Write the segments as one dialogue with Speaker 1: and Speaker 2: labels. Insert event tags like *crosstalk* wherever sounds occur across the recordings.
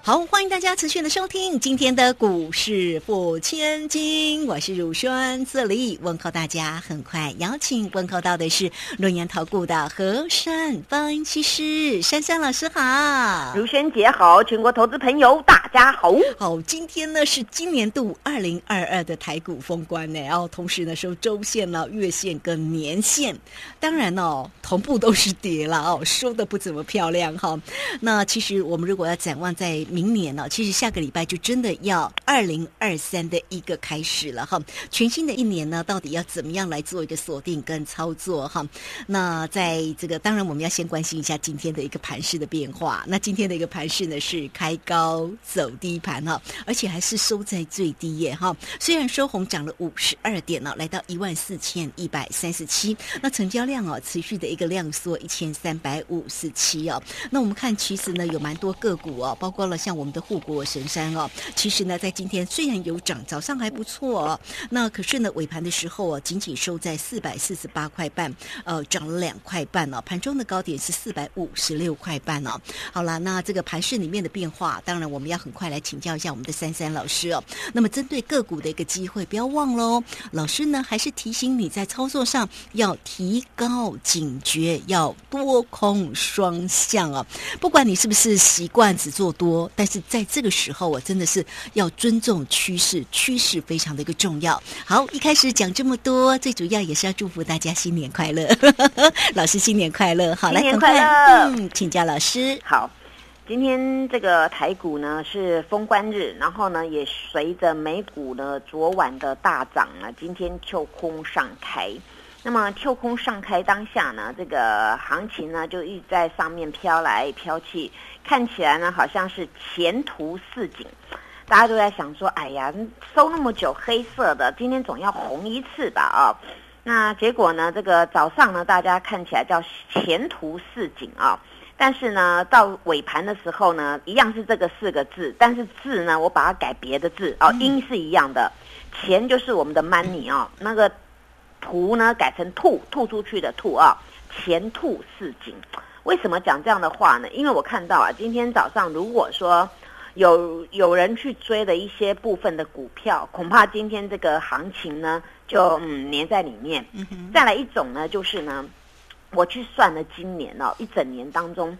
Speaker 1: 好，欢迎大家持续的收听今天的股市付千金，我是乳轩，这里问候大家。很快邀请问候到的是论言投顾的和善分析师珊珊老师好，
Speaker 2: 如萱姐好，全国投资朋友大家好。
Speaker 1: 好，今天呢是今年度二零二二的台股封关呢，然后同时呢收周线了、月线跟年线，当然哦同步都是跌了哦，收的不怎么漂亮哈。那其实我们如果要展望在明年呢，其实下个礼拜就真的要二零二三的一个开始了哈。全新的一年呢，到底要怎么样来做一个锁定跟操作哈？那在这个当然我们要先关心一下今天的一个盘势的变化。那今天的一个盘势呢是开高走低盘哈，而且还是收在最低耶哈。虽然收红涨了五十二点呢，来到一万四千一百三十七。那成交量哦，持续的一个量缩一千三百五十七哦。那我们看其实呢有蛮多个股哦，包括了像。我们的护国神山哦，其实呢，在今天虽然有涨，早上还不错哦，那可是呢，尾盘的时候啊，仅仅收在四百四十八块半，呃，涨了两块半哦。盘中的高点是四百五十六块半哦。好了，那这个盘市里面的变化，当然我们要很快来请教一下我们的珊珊老师哦。那么针对个股的一个机会，不要忘喽，老师呢还是提醒你在操作上要提高警觉，要多空双向哦。不管你是不是习惯只做多。但是在这个时候，我真的是要尊重趋势，趋势非常的一个重要。好，一开始讲这么多，最主要也是要祝福大家新年快乐，*laughs* 老师新年快乐。好，
Speaker 2: 来，新年快乐。
Speaker 1: 嗯，请教老师。
Speaker 2: 好，今天这个台股呢是封关日，然后呢也随着美股呢昨晚的大涨啊，今天跳空上开。那么跳空上开当下呢，这个行情呢就一直在上面飘来飘去。看起来呢，好像是前途似锦，大家都在想说，哎呀，收那么久黑色的，今天总要红一次吧？啊，那结果呢，这个早上呢，大家看起来叫前途似锦啊，但是呢，到尾盘的时候呢，一样是这个四个字，但是字呢，我把它改别的字哦，音是一样的，钱就是我们的 money 啊，那个图呢改成吐吐出去的吐啊，前吐似锦。为什么讲这样的话呢？因为我看到啊，今天早上如果说有有人去追的一些部分的股票，恐怕今天这个行情呢就嗯粘在里面。再来一种呢，就是呢，我去算了今年哦一整年当中，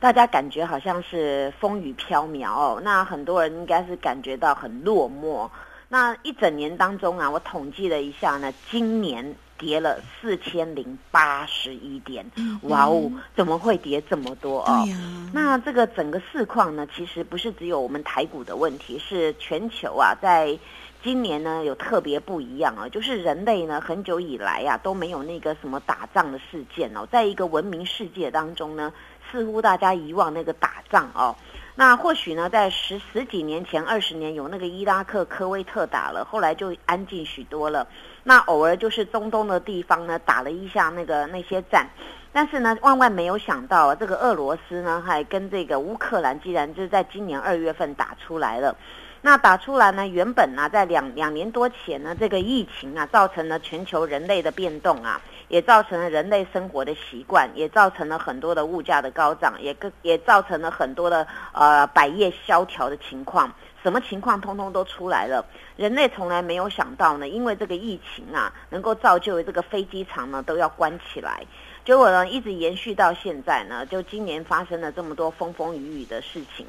Speaker 2: 大家感觉好像是风雨飘渺哦，那很多人应该是感觉到很落寞。那一整年当中啊，我统计了一下呢，今年。跌了四千零八十一点，哇哦，怎么会跌这么多哦？那这个整个市况呢，其实不是只有我们台股的问题，是全球啊，在今年呢有特别不一样啊，就是人类呢很久以来呀都没有那个什么打仗的事件哦，在一个文明世界当中呢，似乎大家遗忘那个打仗哦。那或许呢，在十十几年前、二十年有那个伊拉克、科威特打了，后来就安静许多了。那偶尔就是中东的地方呢，打了一下那个那些战，但是呢，万万没有想到，这个俄罗斯呢，还跟这个乌克兰，既然就是在今年二月份打出来了。那打出来呢？原本呢，在两两年多前呢，这个疫情啊，造成了全球人类的变动啊，也造成了人类生活的习惯，也造成了很多的物价的高涨，也更也造成了很多的呃百业萧条的情况。什么情况通通都出来了。人类从来没有想到呢，因为这个疫情啊，能够造就这个飞机场呢都要关起来。结果呢，一直延续到现在呢，就今年发生了这么多风风雨雨的事情。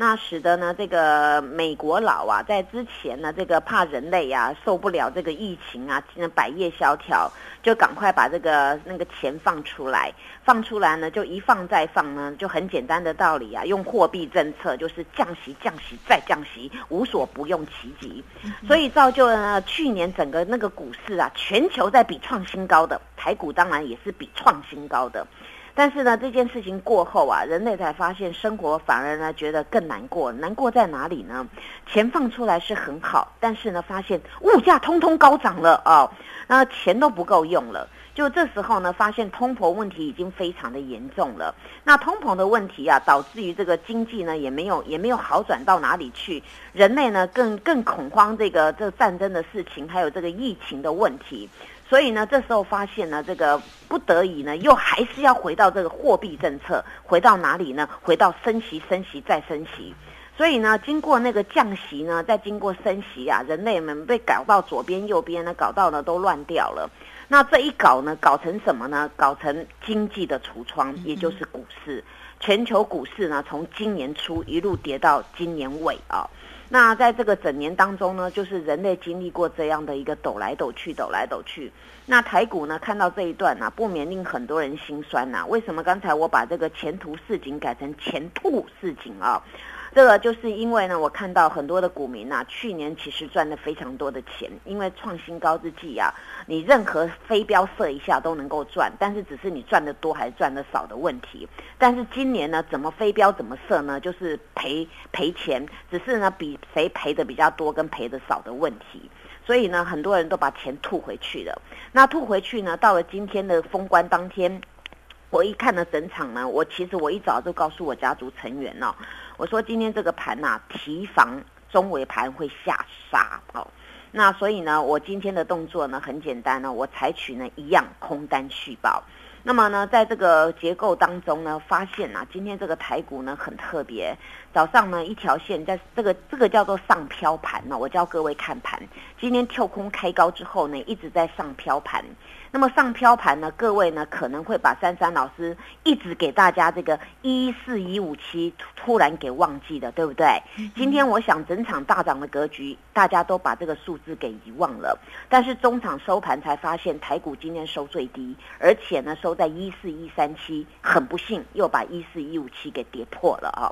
Speaker 2: 那使得呢，这个美国佬啊，在之前呢，这个怕人类啊受不了这个疫情啊，百业萧条，就赶快把这个那个钱放出来，放出来呢，就一放再放呢，就很简单的道理啊，用货币政策就是降息、降息再降息，无所不用其极，所以造就了去年整个那个股市啊，全球在比创新高的，台股当然也是比创新高的。但是呢，这件事情过后啊，人类才发现生活反而呢觉得更难过。难过在哪里呢？钱放出来是很好，但是呢，发现物价通通高涨了啊，那钱都不够用了。就这时候呢，发现通膨问题已经非常的严重了。那通膨的问题啊，导致于这个经济呢也没有也没有好转到哪里去，人类呢更更恐慌这个这战争的事情，还有这个疫情的问题。所以呢，这时候发现呢，这个不得已呢，又还是要回到这个货币政策，回到哪里呢？回到升息、升息再升息。所以呢，经过那个降息呢，再经过升息啊，人类们被搞到左边右边呢，搞到呢都乱掉了。那这一搞呢，搞成什么呢？搞成经济的橱窗，也就是股市。全球股市呢，从今年初一路跌到今年尾啊。那在这个整年当中呢，就是人类经历过这样的一个抖来抖去，抖来抖去。那台股呢，看到这一段呢，不免令很多人心酸呐。为什么刚才我把这个前途似锦改成前兔似锦啊？这个就是因为呢，我看到很多的股民呐，去年其实赚了非常多的钱，因为创新高之际啊，你任何飞镖射一下都能够赚，但是只是你赚的多还是赚的少的问题。但是今年呢，怎么飞镖怎么射呢？就是赔赔钱，只是呢比谁赔的比较多跟赔的少的问题。所以呢，很多人都把钱吐回去了。那吐回去呢，到了今天的封关当天。我一看了整场呢，我其实我一早就告诉我家族成员哦，我说今天这个盘呐，提防中尾盘会下杀哦。那所以呢，我今天的动作呢很简单呢，我采取呢一样空单续报。那么呢，在这个结构当中呢，发现啊，今天这个台股呢很特别，早上呢一条线在这个这个叫做上飘盘呢，我教各位看盘，今天跳空开高之后呢，一直在上飘盘。那么上飘盘呢？各位呢可能会把珊珊老师一直给大家这个一四一五七突然给忘记了，对不对？今天我想整场大涨的格局，大家都把这个数字给遗忘了。但是中场收盘才发现，台股今天收最低，而且呢收在一四一三七，很不幸又把一四一五七给跌破了啊。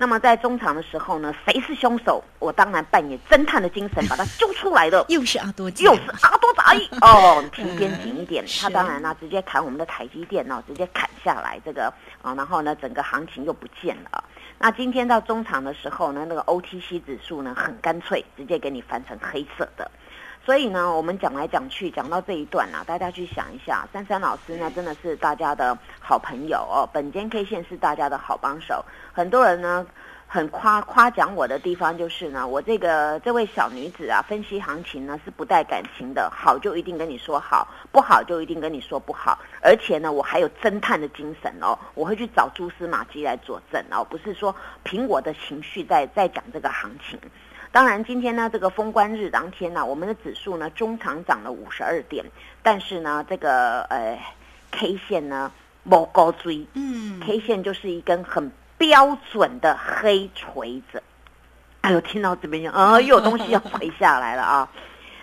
Speaker 2: 那么在中场的时候呢，谁是凶手？我当然扮演侦探的精神，把他揪出来的。
Speaker 1: 又是阿多，
Speaker 2: 又是阿多仔 *laughs* 哦，皮鞭紧一点。他当然呢，直接砍我们的台积电哦，直接砍下来这个啊，然后呢，整个行情又不见了。那今天到中场的时候呢，那个 OTC 指数呢，很干脆，直接给你翻成黑色的。所以呢，我们讲来讲去，讲到这一段啊，大家去想一下，珊珊老师呢，真的是大家的好朋友哦。本间 K 线是大家的好帮手，很多人呢很夸夸奖我的地方就是呢，我这个这位小女子啊，分析行情呢是不带感情的，好就一定跟你说好，不好就一定跟你说不好，而且呢，我还有侦探的精神哦，我会去找蛛丝马迹来佐证哦，不是说凭我的情绪在在讲这个行情。当然，今天呢，这个封关日当天呢，我们的指数呢，中长涨了五十二点，但是呢，这个呃 K 线呢，某高追，嗯，K 线就是一根很标准的黑锤子。哎呦，听到这边啊，又有 *laughs* 东西要垂下来了啊！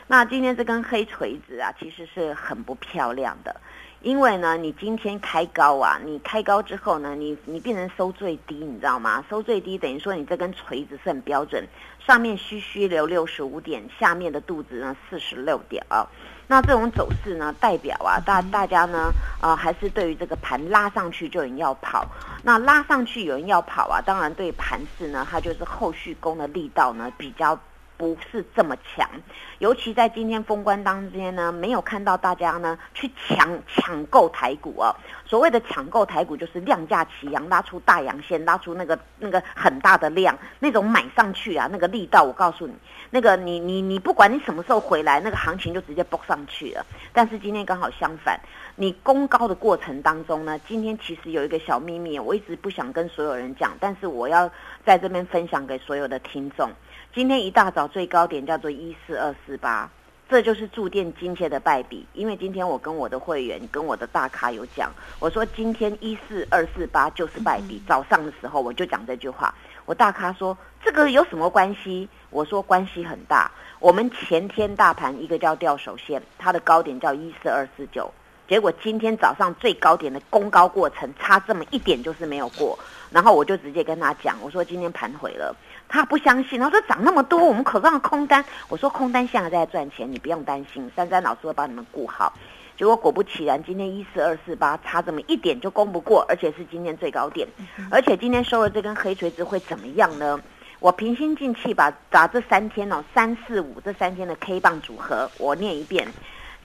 Speaker 2: 那今天这根黑锤子啊，其实是很不漂亮的。因为呢，你今天开高啊，你开高之后呢，你你变成收最低，你知道吗？收最低等于说你这根锤子是很标准，上面虚虚留六十五点，下面的肚子呢四十六点啊。那这种走势呢，代表啊，大大家呢，呃，还是对于这个盘拉上去就有人要跑，那拉上去有人要跑啊，当然对盘势呢，它就是后续攻的力道呢比较。不是这么强，尤其在今天封关当天呢，没有看到大家呢去抢抢购台股哦。所谓的抢购台股，就是量价齐扬，拉出大阳线，拉出那个那个很大的量，那种买上去啊，那个力道，我告诉你，那个你你你不管你什么时候回来，那个行情就直接崩上去了。但是今天刚好相反，你攻高的过程当中呢，今天其实有一个小秘密，我一直不想跟所有人讲，但是我要在这边分享给所有的听众。今天一大早最高点叫做一四二四八，这就是注定今天的败笔。因为今天我跟我的会员、跟我的大咖有讲，我说今天一四二四八就是败笔。早上的时候我就讲这句话，我大咖说这个有什么关系？我说关系很大。我们前天大盘一个叫吊手线，它的高点叫一四二四九，结果今天早上最高点的攻高过程差这么一点就是没有过，然后我就直接跟他讲，我说今天盘毁了。他不相信，他说涨那么多，我们可让空单。我说空单现在在赚钱，你不用担心，珊珊老师会帮你们顾好。结果果不其然，今天一四二四八差这么一点就攻不过，而且是今天最高点，而且今天收了这根黑锤子会怎么样呢？我平心静气把把这三天哦三四五这三天的 K 棒组合我念一遍。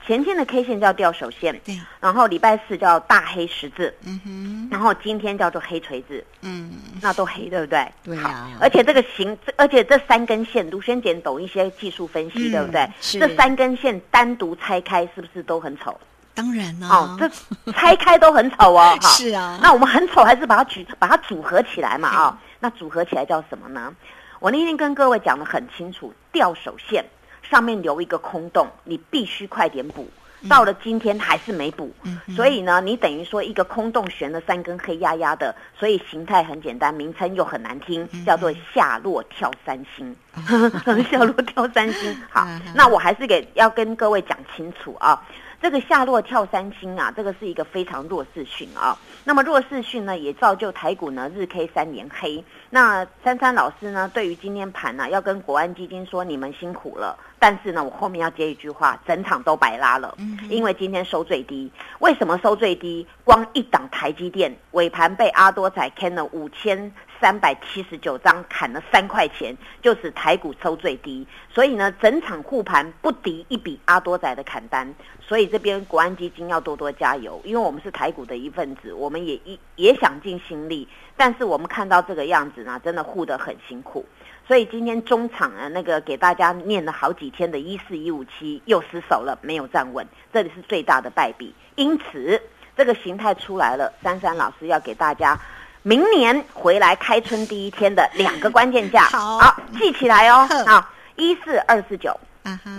Speaker 2: 前天的 K 线叫吊手线，
Speaker 1: 对，
Speaker 2: 然后礼拜四叫大黑十字，
Speaker 1: 嗯哼，
Speaker 2: 然后今天叫做黑锤子，
Speaker 1: 嗯，
Speaker 2: 那都黑，对不对？
Speaker 1: 对呀
Speaker 2: 而且这个形，这而且这三根线，卢轩姐懂一些技术分析，
Speaker 1: 嗯
Speaker 2: 对不对？
Speaker 1: 是
Speaker 2: 这三根线单独拆开，是不是都很丑？
Speaker 1: 当然呢、
Speaker 2: 哦，这拆开都很丑哦。*laughs* 好，
Speaker 1: 是啊，
Speaker 2: 那我们很丑，还是把它举把它组合起来嘛啊、那组合起来叫什么呢？我那天跟各位讲的很清楚，吊手线上面留一个空洞，你必须快点补。到了今天还是没补，
Speaker 1: 嗯
Speaker 2: 所以呢，你等于说一个空洞悬了三根黑压压的，所以形态很简单，名称又很难听，
Speaker 1: 嗯
Speaker 2: 叫做下落跳三星。*laughs* 下落跳三星，好那我还是给要跟各位讲清楚啊。这个下落跳三星啊，这个是一个非常弱势讯啊。那么弱势讯呢，也造就台股呢日 K 三连黑。那珊珊老师呢，对于今天盘呢、要跟国安基金说你们辛苦了。但是呢，我后面要接一句话，整场都白拉了，因为今天收最低。为什么收最低？光一档台积电尾盘被阿多仔砍了五千三百七十九张，砍了三块钱，就是台股收最低。所以呢，整场护盘不敌一笔阿多仔的砍单。所以这边国安基金要多多加油，因为我们是台股的一份子，我们也一也想尽心力，但是我们看到这个样子呢，真的护得很辛苦。所以今天中场啊，那个给大家念了好几天的一四一五七又失手了，没有站稳，这里是最大的败笔。因此，这个形态出来了，珊珊老师要给大家明年回来开春第一天的两个关键价，
Speaker 1: 好。
Speaker 2: 记起来哦。
Speaker 1: 哼
Speaker 2: 啊，一四二四九，
Speaker 1: 啊哈，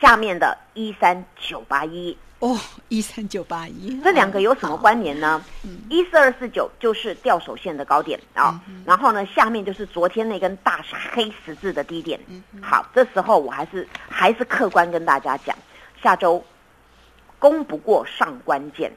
Speaker 2: 下面的一三九八一。
Speaker 1: 哦，一三九八一，
Speaker 2: 这两个有什么
Speaker 1: 好？
Speaker 2: 关联呢？一四二四九就是吊手线的高点啊、然后呢，下面就是昨天那根大黑十字的低点。好，这时候我还是还是客观跟大家讲，下周攻不过上关键，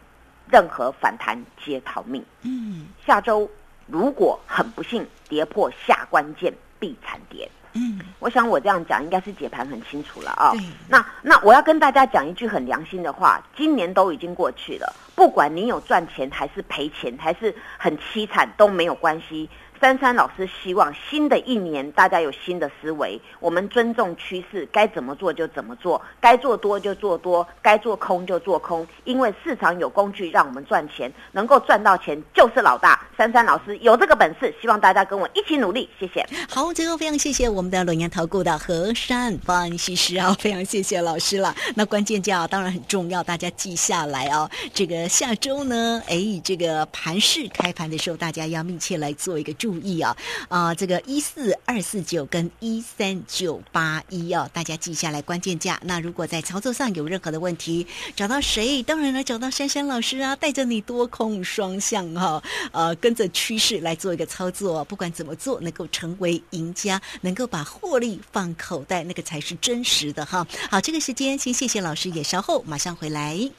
Speaker 2: 任何反弹皆逃命。
Speaker 1: 嗯
Speaker 2: 下周如果很不幸跌破下关键，必惨跌。
Speaker 1: 嗯，
Speaker 2: 我想我这样讲应该是解盘很清楚了啊、
Speaker 1: 嗯
Speaker 2: 那那我要跟大家讲一句很良心的话，今年都已经过去了，不管你有赚钱还是赔钱，还是很凄惨都没有关系。珊珊老师希望新的一年大家有新的思维，我们尊重趋势，该怎么做就怎么做，该做多就做多，该做空就做空，因为市场有工具让我们赚钱，能够赚到钱就是老大。珊珊老师有这个本事，希望大家跟我一起努力，谢谢。
Speaker 1: 好，最后非常谢谢我们的龙岩投顾的何山分析师啊，非常谢谢老师了。那关键价当然很重要，大家记下来哦。这个下周呢，哎，这个盘市开盘的时候，大家要密切来做一个注注意啊啊，这个一四二四九跟一三九八一哦，大家记下来关键价。那如果在操作上有任何的问题，找到谁？当然了，找到珊珊老师啊，带着你多空双向哈、呃，跟着趋势来做一个操作，不管怎么做，能够成为赢家，能够把获利放口袋，那个才是真实的哈。好，这个时间先谢谢老师，也稍后马上回来。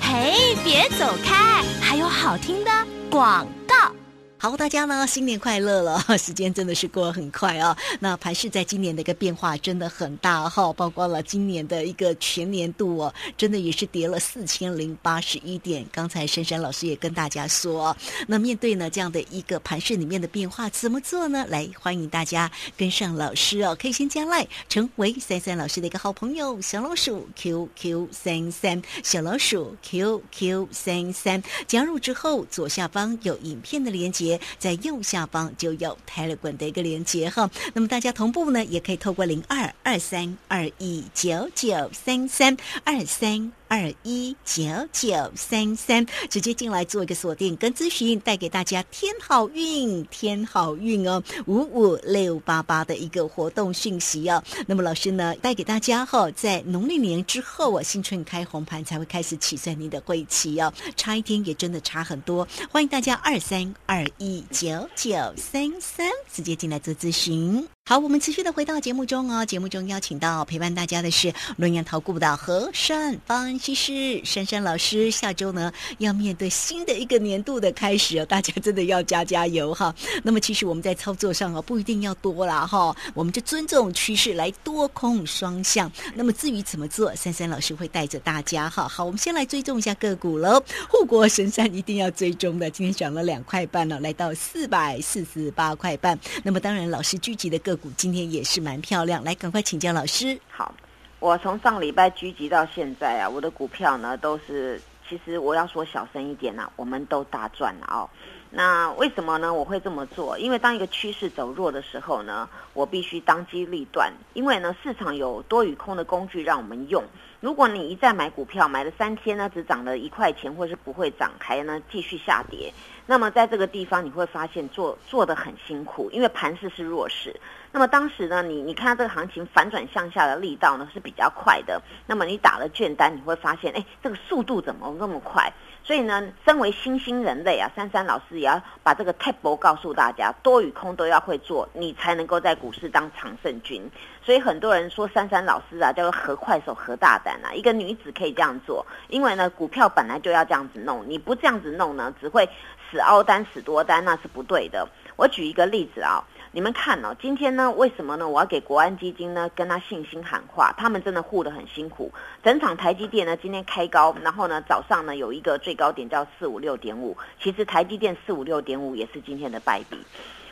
Speaker 3: 嘿，别走开，还有好听的广告。
Speaker 1: 好，大家呢新年快乐了，*laughs* 时间真的是过得很快啊。那盘市在今年的一个变化真的很大哈，包括了今年的一个全年度哦，真的也是跌了四千零八十一点。刚才珊珊老师也跟大家说，那面对呢这样的一个盘市里面的变化，怎么做呢？来，欢迎大家跟上老师哦，可以先加赖，成为珊珊老师的一个好朋友，小老鼠 QQ 三三，小老鼠 QQ 三三，加入之后左下方有影片的连接。在右下方就有 Telegram 的一个连接哈。那么大家同步呢，也可以透过零二二三二一九九三三二三。二一九九三三，直接进来做一个锁定跟咨询，带给大家天好运，天好运哦，五五六八八的一个活动讯息哦。那么老师呢，带给大家哈、在农历年之后啊，新春开红盘才会开始起算您的会期哦，差一天也真的差很多。欢迎大家二三二一九九三三直接进来做咨询。好，我们持续的回到节目中哦。节目中邀请到陪伴大家的是龙岩投顾的和善方西施珊珊老师。下周呢要面对新的一个年度的开始哦，大家真的要加加油哈。那么其实我们在操作上哦不一定要多啦哈，我们就尊重趋势来多空双向。那么至于怎么做，珊珊老师会带着大家哈。好，我们先来追踪一下个股喽。护国神山一定要追踪的，今天涨了两块半了，来到四百四十八块半。那么当然，老师聚集的个股今天也是蛮漂亮，来赶快请教老师。
Speaker 2: 好，我从上礼拜聚集到现在啊，我的股票呢都是，其实我要说小声一点呐、我们都大赚了哦。那为什么呢？我会这么做，因为当一个趋势走弱的时候呢，我必须当机立断，因为呢市场有多与空的工具让我们用。如果你一再买股票，买了三天呢，只涨了一块钱，或是不会涨，还呢继续下跌，那么在这个地方你会发现做做的很辛苦，因为盘势是弱势。那么当时呢，你你看到这个行情反转向下的力道呢是比较快的，那么你打了券单，你会发现，哎，这个速度怎么那么快？所以呢，身为新兴人类啊，珊珊老师也要把这个 table 告诉大家，多与空都要会做，你才能够在股市当常胜军。所以很多人说珊珊老师啊，叫做何快手何大胆啊，一个女子可以这样做，因为呢，股票本来就要这样子弄，你不这样子弄呢，只会死凹单死多单，那是不对的。我举一个例子啊。你们看哦，今天呢，为什么呢？我要给国安基金呢，跟他信心喊话，他们真的护得很辛苦。整场台积电呢，今天开高，然后呢，早上呢有一个最高点叫四五六点五，其实台积电四五六点五也是今天的败笔。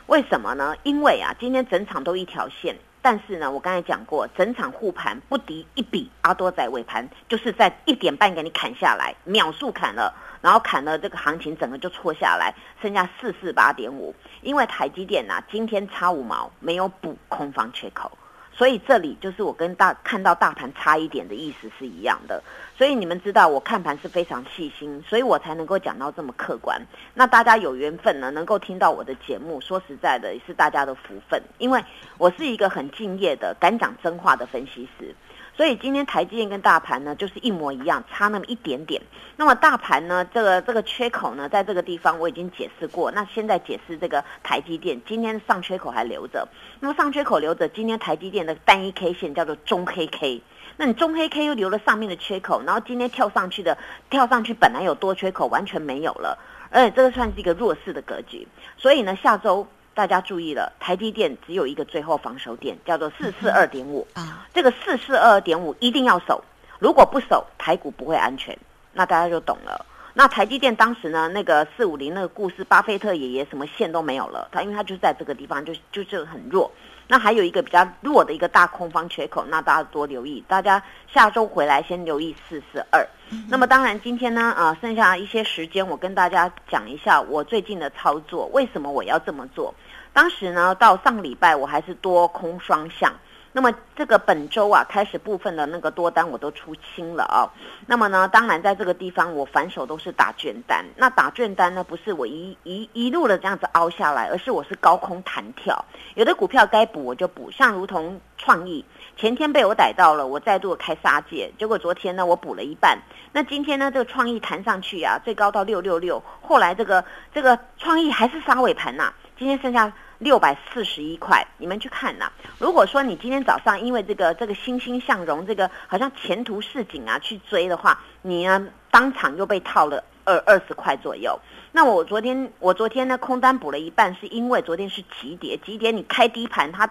Speaker 2: 为什么呢？因为啊，今天整场都一条线，但是呢，我刚才讲过，整场护盘不敌一笔，阿多仔尾盘就是在一点半给你砍下来，秒速砍了。然后砍了这个行情，整个就挫下来，剩下四四八点五。因为台积电呐、今天差五毛，没有补空方缺口，所以这里就是我跟大看到大盘差一点的意思是一样的。所以你们知道我看盘是非常细心，所以我才能够讲到这么客观。那大家有缘分呢，能够听到我的节目，说实在的也是大家的福分，因为我是一个很敬业的、敢讲真话的分析师。所以今天台积电跟大盘呢，就是一模一样，差那么一点点。那么大盘呢，这个这个缺口呢，在这个地方我已经解释过。那现在解释这个台积电，今天上缺口还留着。那么上缺口留着，今天台积电的单一 K 线叫做中黑 K。那你中黑 K 又留了上面的缺口，然后今天跳上去的，跳上去本来有多缺口，完全没有了，而且这个算是一个弱势的格局。所以呢，下周大家注意了，台积电只有一个最后防守点，叫做四四二点五。
Speaker 1: 啊，
Speaker 2: 这个四四二点五一定要守，如果不守，台股不会安全，那大家就懂了。那台积电当时呢，那个四五零那个故事，巴菲特爷爷什么线都没有了，他因为他就在这个地方就就是很弱。那还有一个比较弱的一个大空方缺口，那大家多留意，大家下周回来先留意四四二。那么当然今天呢，啊、剩下一些时间，我跟大家讲一下我最近的操作，为什么我要这么做。当时呢，到上礼拜我还是多空双向。那么这个本周啊，开始部分的那个多单我都出清了啊、那么呢，当然在这个地方我反手都是打卷单。那打卷单呢，不是我一一一路的这样子凹下来，而是我是高空弹跳。有的股票该补我就补，像如同创意，前天被我逮到了，我再度开杀戒，结果昨天呢我补了一半。那今天呢，这个创意弹上去啊，最高到六六六，后来这个这个创意还是杀尾盘呐、今天剩下六百四十一块，你们去看呐、如果说你今天早上因为这个这个欣欣向荣，这个好像前途似锦啊去追的话，你呢当场又被套了二二十块左右。那我昨天我昨天呢空单补了一半，是因为昨天是急跌，急跌你开低盘它。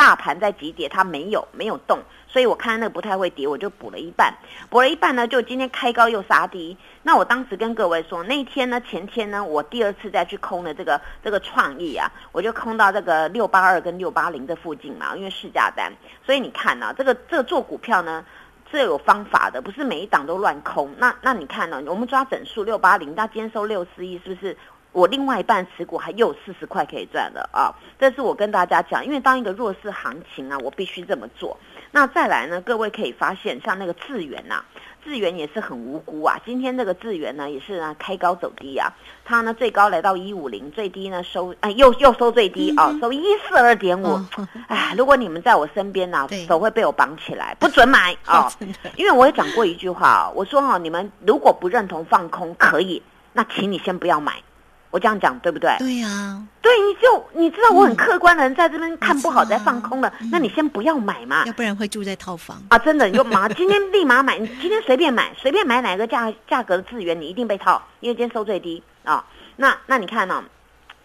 Speaker 2: 大盘在急跌，它没有没有动，所以我看那个不太会跌，我就补了一半，补了一半呢，就今天开高又杀低。那我当时跟各位说，那天呢，前天呢，我第二次再去空的这个这个创意啊，我就空到这个六八二跟六八零这附近嘛，因为市价单。所以你看呢、这个这个做股票呢。是有方法的，不是每一档都乱空。那那你看呢、我们抓整数六八零，那今天收六四一，是不是？我另外一半持股还有四十块可以赚的啊！这是我跟大家讲，因为当一个弱势行情啊，我必须这么做。那再来呢，各位可以发现，像那个智源呐、智源也是很无辜啊。今天这个智源呢，也是啊开高走低啊，它呢最高来到一五零，最低呢收哎又又收最低啊，收一四二点五。
Speaker 1: 嗯
Speaker 2: 哎，如果你们在我身边呢、
Speaker 1: 对
Speaker 2: 手会被我绑起来，不准买 *laughs* 啊！因为我也讲过一句话啊，我说哈、你们如果不认同放空可以，那请你先不要买。我这样讲对不对？
Speaker 1: 对呀、
Speaker 2: 对，你就你知道我很
Speaker 1: 嗯
Speaker 2: 客观的人在这边看不好
Speaker 1: 没错啊
Speaker 2: 在放空了，那你先不要买嘛。
Speaker 1: 要不然会住在套房。
Speaker 2: 啊，真的，你就马 *laughs* 今天立马买，你今天随便买，随便买哪个价价格的资源，你一定被套，因为今天收最低啊。那那你看呢、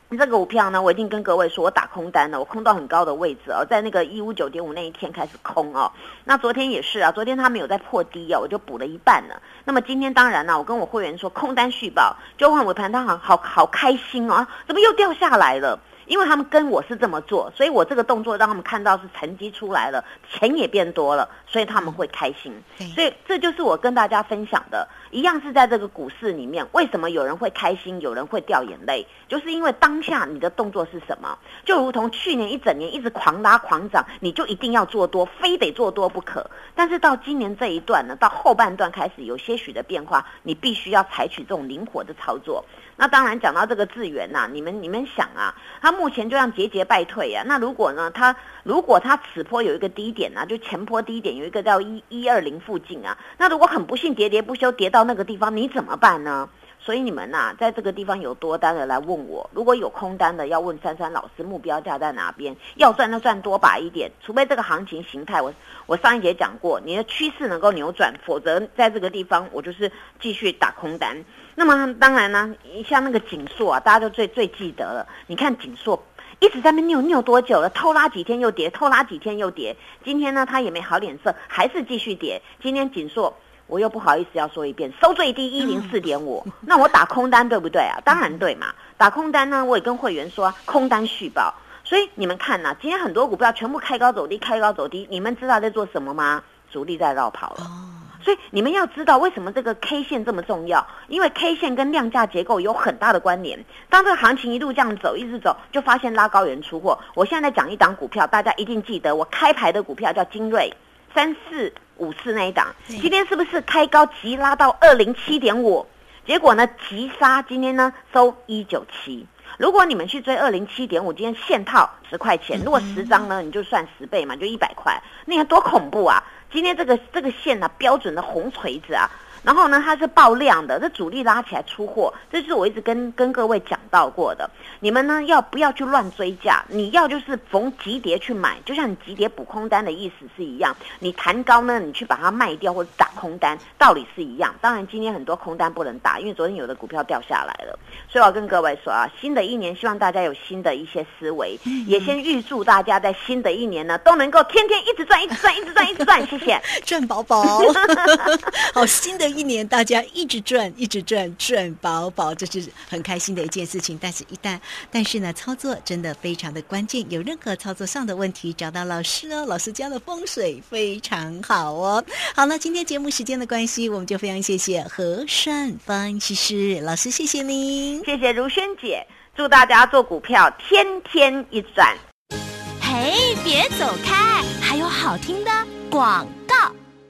Speaker 2: 这个股票呢，我已经跟各位说，我打空单了，我空到很高的位置哦，在那个一五九点五那一天开始空哦。那昨天也是啊，昨天它没有在破低啊，我就补了一半了。那么今天当然呢、我跟我会员说空单续报，就换尾盘，他好好好开心哦，啊怎么又掉下来了？因为他们跟我是这么做，所以我这个动作让他们看到是成绩出来了，钱也变多了，所以他们会开心。所以这就是我跟大家分享的，一样是在这个股市里面，为什么有人会开心，有人会掉眼泪，就是因为当下你的动作是什么，就如同去年一整年一直狂拉狂涨，你就一定要做多，非得做多不可。但是到今年这一段呢，到后半段开始有些许的变化，你必须要采取这种灵活的操作。那当然讲到这个资源呐，你们你们想啊，它目前就像节节败退啊。那如果呢，它如果它此波有一个低点呢，就前波低点有一个叫一一二零附近啊，那如果很不幸喋喋不休跌到那个地方，你怎么办呢？所以你们呐，在这个地方有多单的来问我，如果有空单的要问珊珊老师目标价在哪边，要赚就赚多把一点，除非这个行情形态，我我上一节讲过，你的趋势能够扭转，否则在这个地方我就是继续打空单。那么当然呢，像那个锦硕啊，大家都最最记得了。你看锦硕一直在那扭扭多久了？偷拉几天又跌，偷拉几天又跌。今天呢，它也没好脸色，还是继续跌。今天锦硕。我又不好意思要说一遍，收最低一零四点五，*laughs* 那我打空单对不对啊？当然对嘛，打空单呢，我也跟会员说空单续报。所以你们看呐，今天很多股票全部开高走低，开高走低，你们知道在做什么吗？主力在绕跑了。所以你们要知道为什么这个 K 线这么重要，因为 K 线跟量价结构有很大的关联。当这个行情一路这样走，一直走，就发现拉高人出货。我现在讲一档股票，大家一定记得，我开牌的股票叫精锐。三四五四那一档，今天是不是开高急拉到二零七点五？结果呢急杀，今天呢收一九七。如果你们去追二零七点五，今天现套十块钱，如果十张呢，你就算十倍嘛，就一百块。你看多恐怖啊！今天这个这个线呢，标准的红锤子啊。然后呢，它是爆量的，这主力拉起来出货，这是我一直跟跟各位讲到过的。你们呢要不要去乱追价？你要就是逢急跌去买，就像你急跌补空单的意思是一样。你弹高呢，你去把它卖掉或者打空单，道理是一样。当然今天很多空单不能打，因为昨天有的股票掉下来了。所以我要跟各位说啊，新的一年希望大家有新的一些思维，也先预祝大家在新的一年呢都能够天天一直赚，一直赚，一直赚，一直赚。谢谢，*laughs*
Speaker 1: 赚饱饱。*laughs* 好，新的。一年大家一直赚，一直赚，赚饱饱，这是很开心的一件事情。但是，一旦但是呢，操作真的非常的关键。有任何操作上的问题，找到老师哦。老师家的风水非常好哦。好了，今天节目时间的关系，我们就非常谢谢和善分析师老师，谢谢您，
Speaker 2: 谢谢如萱姐，祝大家做股票天天一赚。
Speaker 3: 嘿，别走开，还有好听的广告。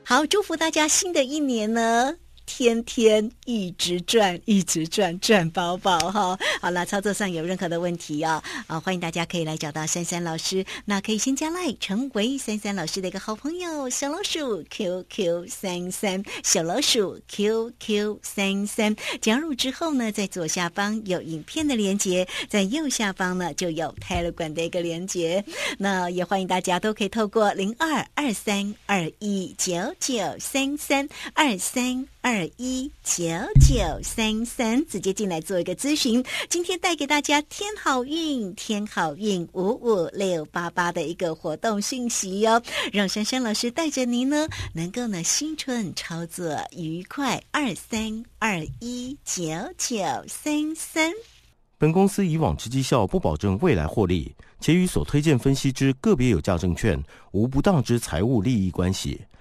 Speaker 1: 好，祝福大家新的一年呢。天天一直转，一直转，赚包包哈！好了，操作上有任何的问题啊啊，欢迎大家可以来找到珊珊老师。那可以先加赖，成为珊珊老师的一个好朋友，小老鼠 QQ 三三，小老鼠 QQ 三三。加入之后呢，在左下方有影片的连接，在右下方呢就有泰勒管的一个连接。那也欢迎大家都可以透过零二二三二一九九三三二三。二二一九九三三，直接进来做一个咨询。今天带给大家天好运，天好运五五六八八的一个活动讯息哟，让珊珊老师带着您呢，能够呢新春操作愉快。二三二一九九三三。
Speaker 4: 本公司以往之绩效不保证未来获利，且与所推荐分析之个别有价证券无不当之财务利益关系。